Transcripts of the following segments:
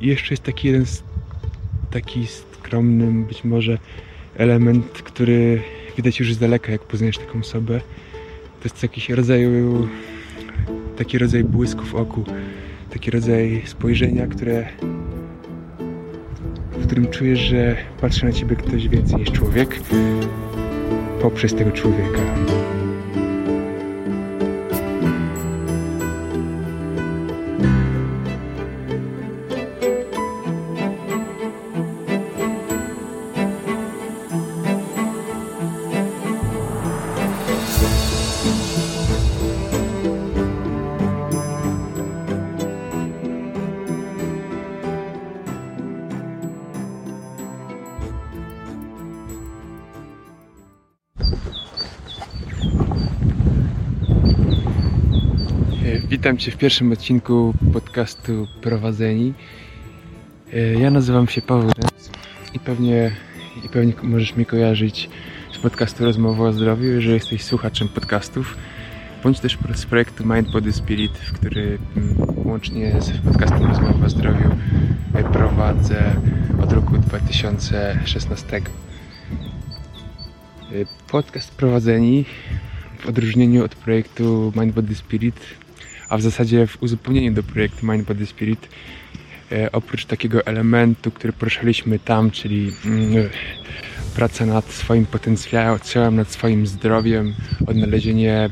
Jeszcze jest taki jeden taki skromny być może element, który widać już z daleka, jak poznajesz taką osobę. To jest jakiś rodzaj, taki rodzaj błysku w oku, taki rodzaj spojrzenia, które w którym czujesz, że patrzy na ciebie ktoś więcej niż człowiek poprzez tego człowieka. Witam Cię w pierwszym odcinku podcastu Prowadzeni. E, ja nazywam się Paweł Dęc i pewnie, i pewnie możesz mnie kojarzyć z podcastu Rozmowa o Zdrowiu, jeżeli jesteś słuchaczem podcastów, bądź też z projektu Mind Body Spirit, w który mm, łącznie z podcastem Rozmowa o Zdrowiu e, prowadzę od roku 2016. E, podcast Prowadzeni w odróżnieniu od projektu Mind Body Spirit a w zasadzie w uzupełnieniu do projektu Mind Body Spirit e, oprócz takiego elementu, który poruszaliśmy tam, czyli mm, praca nad swoim potencjałem, nad swoim zdrowiem, odnalezienie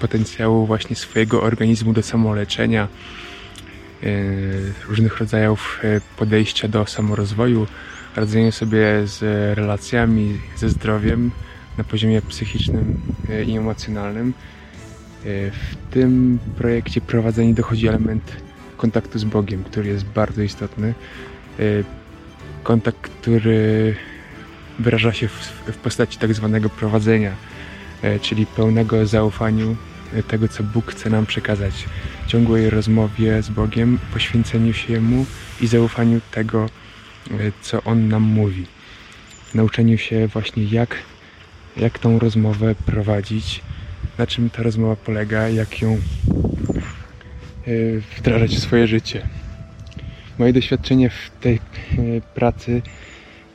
potencjału właśnie swojego organizmu do samoleczenia, e, różnych rodzajów e, podejścia do samorozwoju, radzenie sobie z relacjami, ze zdrowiem na poziomie psychicznym i emocjonalnym. E, w tym projekcie prowadzeni dochodzi element kontaktu z Bogiem, który jest bardzo istotny. E, kontakt, który wyraża się w, postaci tak zwanego prowadzenia, e, czyli pełnego zaufaniu tego, co Bóg chce nam przekazać. Ciągłej rozmowie z Bogiem, poświęceniu się Mu i zaufaniu tego, co On nam mówi. Nauczeniu się właśnie, jak, jak tą rozmowę prowadzić, na czym ta rozmowa polega, jak ją e, wdrażać w swoje życie. Moje doświadczenie w tej e, pracy,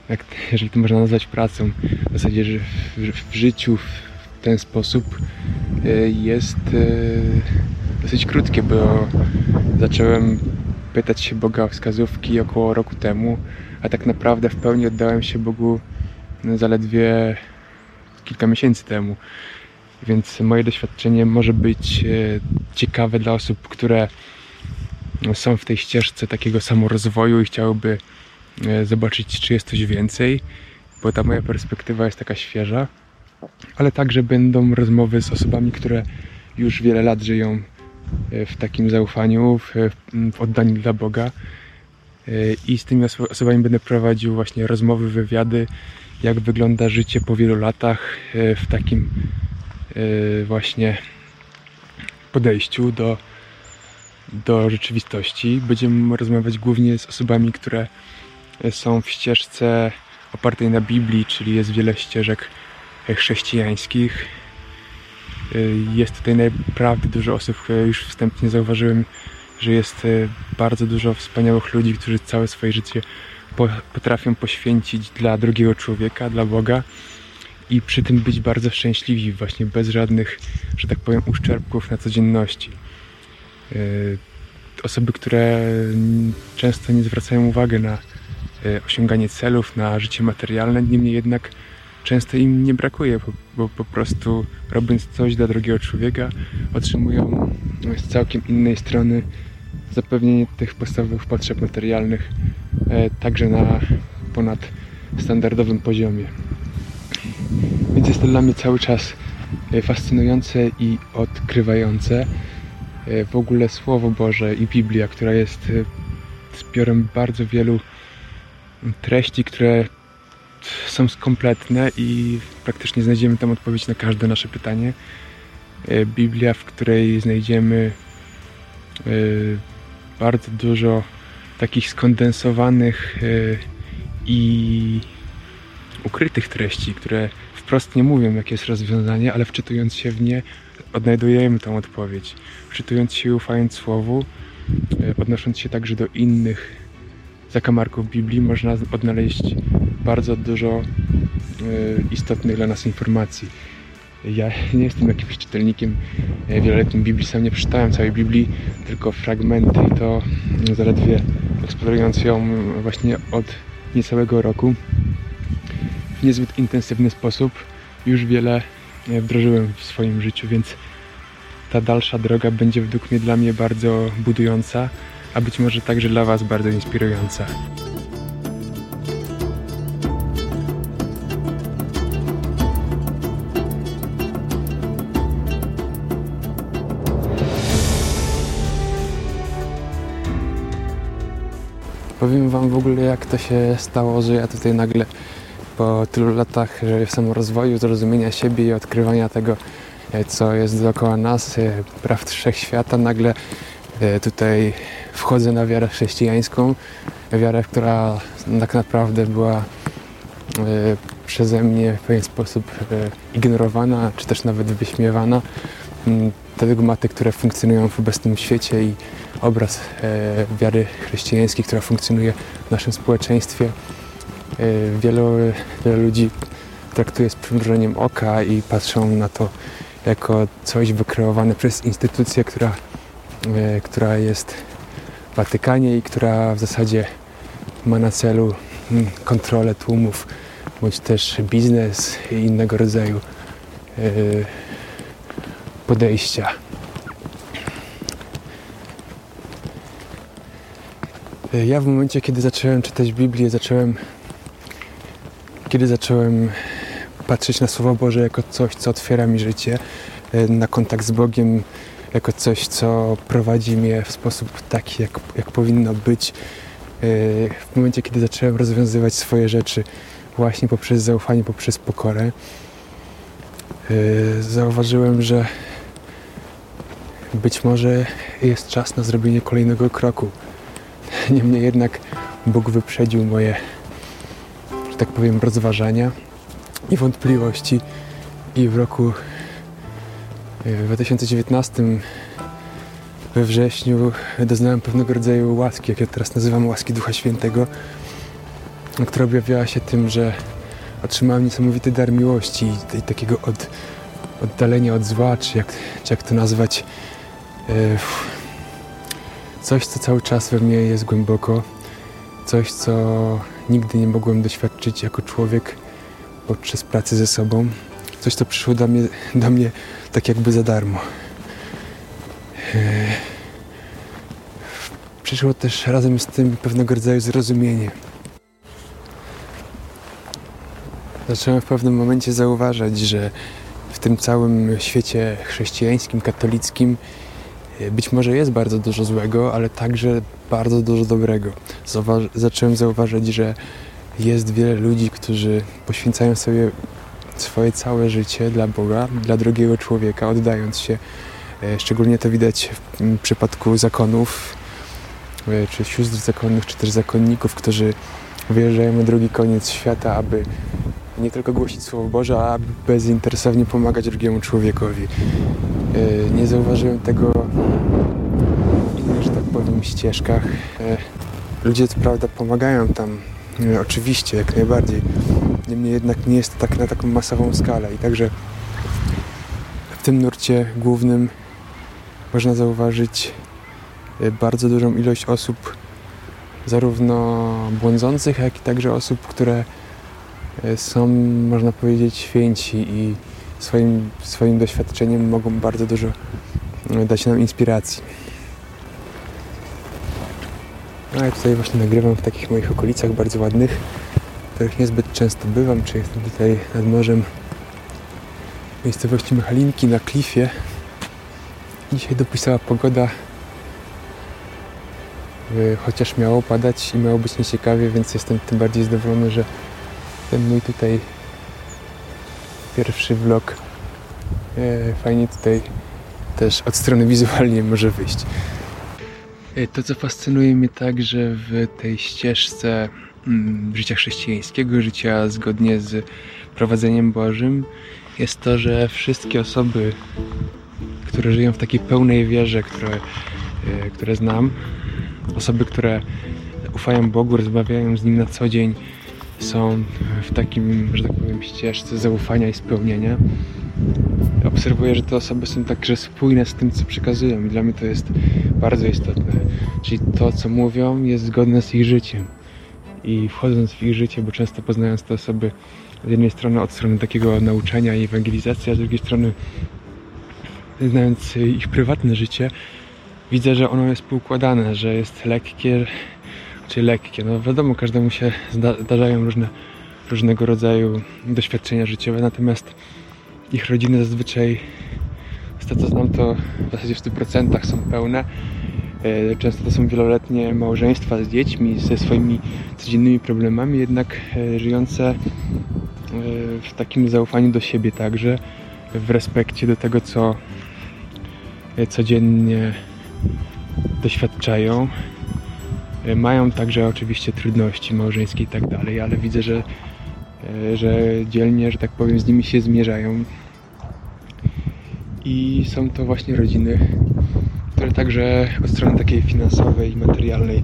jak, jeżeli to można nazwać pracą, w zasadzie, że w, w życiu w ten sposób e, jest dosyć krótkie, bo zacząłem pytać się Boga o wskazówki około roku temu, a tak naprawdę w pełni oddałem się Bogu zaledwie kilka miesięcy temu. Więc moje doświadczenie może być e, ciekawe dla osób, które są w tej ścieżce takiego samorozwoju i chciałyby e, zobaczyć, czy jest coś więcej, bo ta moja perspektywa jest taka świeża, ale także będą rozmowy z osobami, które już wiele lat żyją e, w takim zaufaniu, w, w oddaniu dla Boga. I z tymi osobami będę prowadził właśnie rozmowy, wywiady, jak wygląda życie po wielu latach w takim właśnie podejściu do, do rzeczywistości. Będziemy rozmawiać głównie z osobami, które są w ścieżce opartej na Biblii, czyli jest wiele ścieżek chrześcijańskich. Y, jest tutaj naprawdę dużo osób, które już wstępnie zauważyłem, że jest y, bardzo dużo wspaniałych ludzi, którzy całe swoje życie potrafią poświęcić dla drugiego człowieka, dla Boga i przy tym być bardzo szczęśliwi, właśnie bez żadnych, że tak powiem, uszczerbków na codzienności. E, osoby, które często nie zwracają uwagi na e, osiąganie celów, na życie materialne, niemniej jednak często im nie brakuje, bo, po prostu robiąc coś dla drugiego człowieka, otrzymują z całkiem innej strony zapewnienie tych podstawowych potrzeb materialnych e, także na ponad standardowym poziomie. Jest to dla mnie cały czas e, fascynujące i odkrywające. E, w ogóle Słowo Boże i Biblia, która jest e, zbiorem bardzo wielu treści, które są kompletne i praktycznie znajdziemy tam odpowiedź na każde nasze pytanie. Biblia, w której znajdziemy bardzo dużo takich skondensowanych i ukrytych treści, które wprost nie mówią, jakie jest rozwiązanie, ale wczytując się w nie, odnajdujemy tą odpowiedź. Wczytując się, ufając Słowu, e, odnosząc się także do innych zakamarków Biblii, można odnaleźć bardzo dużo e, istotnych dla nas informacji. Ja nie jestem jakimś czytelnikiem e, wieloletnim Biblii, sam nie przeczytałem całej Biblii, tylko fragmenty i to zaledwie eksplorując ją właśnie od niecałego roku niezbyt intensywny sposób już wiele wdrożyłem w swoim życiu, więc ta dalsza droga będzie według mnie dla mnie bardzo budująca, a być może także dla Was bardzo inspirująca. Powiem Wam w ogóle, jak to się stało, że ja tutaj nagle po tylu latach samorozwoju, zrozumienia siebie i odkrywania tego, e, co jest dookoła nas, e, praw wszechświata, nagle e, tutaj wchodzę na wiarę chrześcijańską, wiarę, która tak naprawdę była przeze mnie w pewien sposób ignorowana, czy też nawet wyśmiewana. Mm, te dogmaty, które funkcjonują w obecnym świecie i obraz wiary chrześcijańskiej, która funkcjonuje w naszym społeczeństwie, E, wielu, wielu ludzi traktuje z przymrużeniem oka i patrzą na to jako coś wykreowane przez instytucję, która, e, która jest w Watykanie i która w zasadzie ma na celu mm, kontrolę tłumów, bądź też biznes i innego rodzaju e, podejścia. Ja w momencie, kiedy zacząłem czytać Biblię, zacząłem kiedy zacząłem patrzeć na Słowo Boże jako coś, co otwiera mi życie, e, na kontakt z Bogiem, jako coś, co prowadzi mnie w sposób taki, jak, jak powinno być. E, w momencie, kiedy zacząłem rozwiązywać swoje rzeczy właśnie poprzez zaufanie, poprzez pokorę, e, zauważyłem, że być może jest czas na zrobienie kolejnego kroku. Niemniej jednak Bóg wyprzedził moje tak powiem, rozważania i wątpliwości. I w roku 2019 e, we wrześniu doznałem pewnego rodzaju łaski, jak ja teraz nazywam łaski Ducha Świętego, która objawiała się tym, że otrzymałem niesamowity dar miłości i takiego od, oddalenia od zła, czy jak, czy jak to nazwać, e, coś, co cały czas we mnie jest głęboko, coś, co nigdy nie mogłem doświadczyć jako człowiek podczas pracy ze sobą. Coś, co przyszło do mnie, do mnie tak jakby za darmo. E, przyszło też razem z tym pewnego rodzaju zrozumienie. Zacząłem w pewnym momencie zauważać, że w tym całym świecie chrześcijańskim, katolickim być może jest bardzo dużo złego, ale także bardzo dużo dobrego. Zauważ zacząłem zauważać, że jest wiele ludzi, którzy poświęcają sobie swoje całe życie dla Boga, dla drugiego człowieka, oddając się. E, szczególnie to widać w przypadku zakonów, e, czy sióstr zakonnych, czy też zakonników, którzy wyjeżdżają na drugi koniec świata, aby nie tylko głosić Słowo Boże, a bezinteresownie pomagać drugiemu człowiekowi. E, nie zauważyłem tego innych, że tak powiem, ścieżkach. E, ludzie co prawda pomagają tam, e, oczywiście, jak najbardziej. Niemniej jednak nie jest to tak na taką masową skalę i także w tym nurcie głównym można zauważyć bardzo dużą ilość osób, zarówno błądzących, jak i także osób, które są, można powiedzieć, święci i swoim, swoim doświadczeniem mogą bardzo dużo e, dać nam inspiracji. No ja tutaj właśnie nagrywam w takich moich okolicach bardzo ładnych, w których niezbyt często bywam, czy jestem tutaj nad morzem miejscowości Mechalinki na klifie. Dzisiaj dopisała pogoda, e, chociaż miało padać i miało być nieciekawie, więc jestem tym bardziej zadowolony, że ten mój tutaj pierwszy vlog e, fajnie tutaj też od strony wizualnej może wyjść. E, to, co fascynuje mnie także w tej ścieżce mm, życia chrześcijańskiego, życia zgodnie z prowadzeniem Bożym, jest to, że wszystkie osoby, które żyją w takiej pełnej wierze, które e, które znam, osoby, które ufają Bogu, rozmawiają z Nim na co dzień, są w takim, że tak powiem, ścieżce zaufania i spełnienia. Obserwuję, że te osoby są także spójne z tym, co przekazują i dla mnie to jest bardzo istotne. Czyli to, co mówią, jest zgodne z ich życiem. I wchodząc w ich życie, bo często poznając te osoby z jednej strony od strony takiego nauczania i ewangelizacji, a z drugiej strony znając ich prywatne życie, widzę, że ono jest poukładane, że jest lekkie, czy lekkie. No wiadomo, każdemu się zdarzają różne, różnego rodzaju doświadczenia życiowe, natomiast ich rodziny zazwyczaj, z tego co znam, to w zasadzie w 100% są pełne. E, często to są wieloletnie małżeństwa z dziećmi, ze swoimi codziennymi problemami, jednak e, żyjące e, w takim zaufaniu do siebie także, w respekcie do tego, co codziennie doświadczają. Mają także oczywiście trudności małżeńskie i tak dalej, ale widzę, że, że dzielnie, że tak powiem, z nimi się zmierzają. I są to właśnie rodziny, które także od strony takiej finansowej i materialnej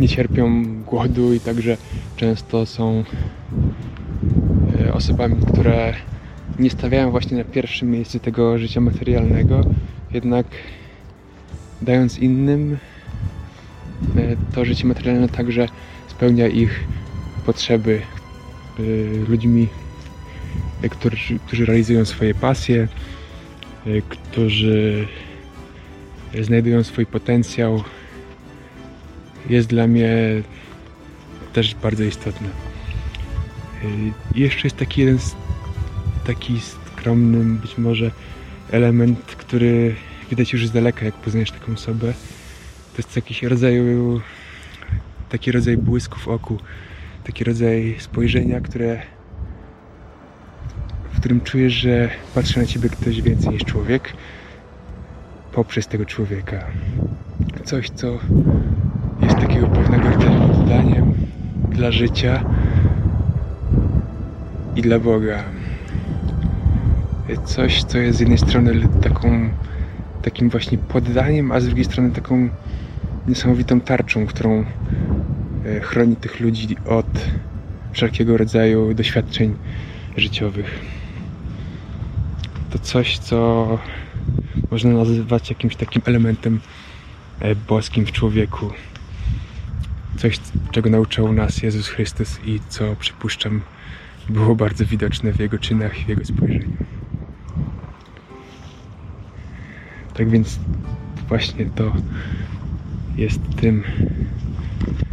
nie cierpią głodu i także często są e, osobami, które nie stawiają właśnie na pierwszym miejscu tego życia materialnego, jednak dając innym e, to życie materialne także spełnia ich potrzeby e, ludźmi, którzy, którzy realizują swoje pasje, którzy znajdują swój potencjał, jest dla mnie też bardzo istotne. Jeszcze jest taki jeden taki skromny być może element, który widać już z daleka, jak poznajesz taką osobę. To jest jakiś rodzaj taki rodzaj błysku w oku, taki rodzaj spojrzenia, które w którym czujesz, że patrzy na ciebie ktoś więcej niż człowiek poprzez tego człowieka. Coś, co jest takiego pewnego rodzaju oddaniem dla życia i dla Boga. Coś, co jest z jednej strony taką, takim właśnie poddaniem, a z drugiej strony taką niesamowitą tarczą, którą e, chroni tych ludzi od wszelkiego rodzaju doświadczeń życiowych. To coś, co można nazywać jakimś takim elementem e, boskim w człowieku. Coś, czego nauczał nas Jezus Chrystus i co przypuszczam było bardzo widoczne w Jego czynach i w Jego spojrzeniu. Tak więc właśnie to jest tym,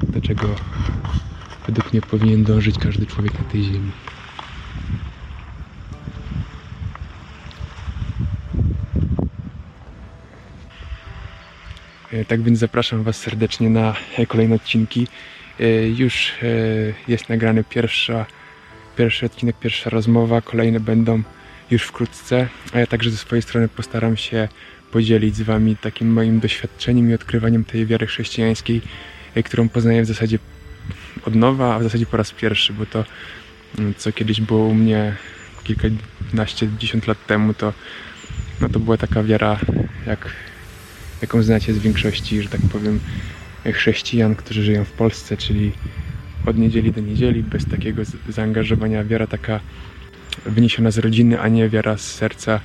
do czego według mnie powinien dążyć każdy człowiek na tej ziemi. E, tak więc zapraszam Was serdecznie na e, kolejne odcinki. E, już jest nagrany pierwsza, pierwszy odcinek, pierwsza rozmowa, kolejne będą już wkrótce, a ja także ze swojej strony postaram się podzielić z Wami takim moim doświadczeniem i odkrywaniem tej wiary chrześcijańskiej, którą poznaję w zasadzie od nowa, a w zasadzie po raz pierwszy, bo to mm, co kiedyś było u mnie kilkanaście, dziesiąt lat temu, to, no to była taka wiara jak jaką znacie z większości, że tak powiem, chrześcijan, którzy żyją w Polsce, czyli od niedzieli do niedzieli, bez takiego zaangażowania, wiara taka wyniesiona z rodziny, a nie wiara z serca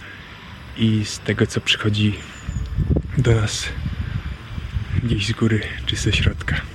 i z tego, co przychodzi do nas gdzieś z góry czy ze środka.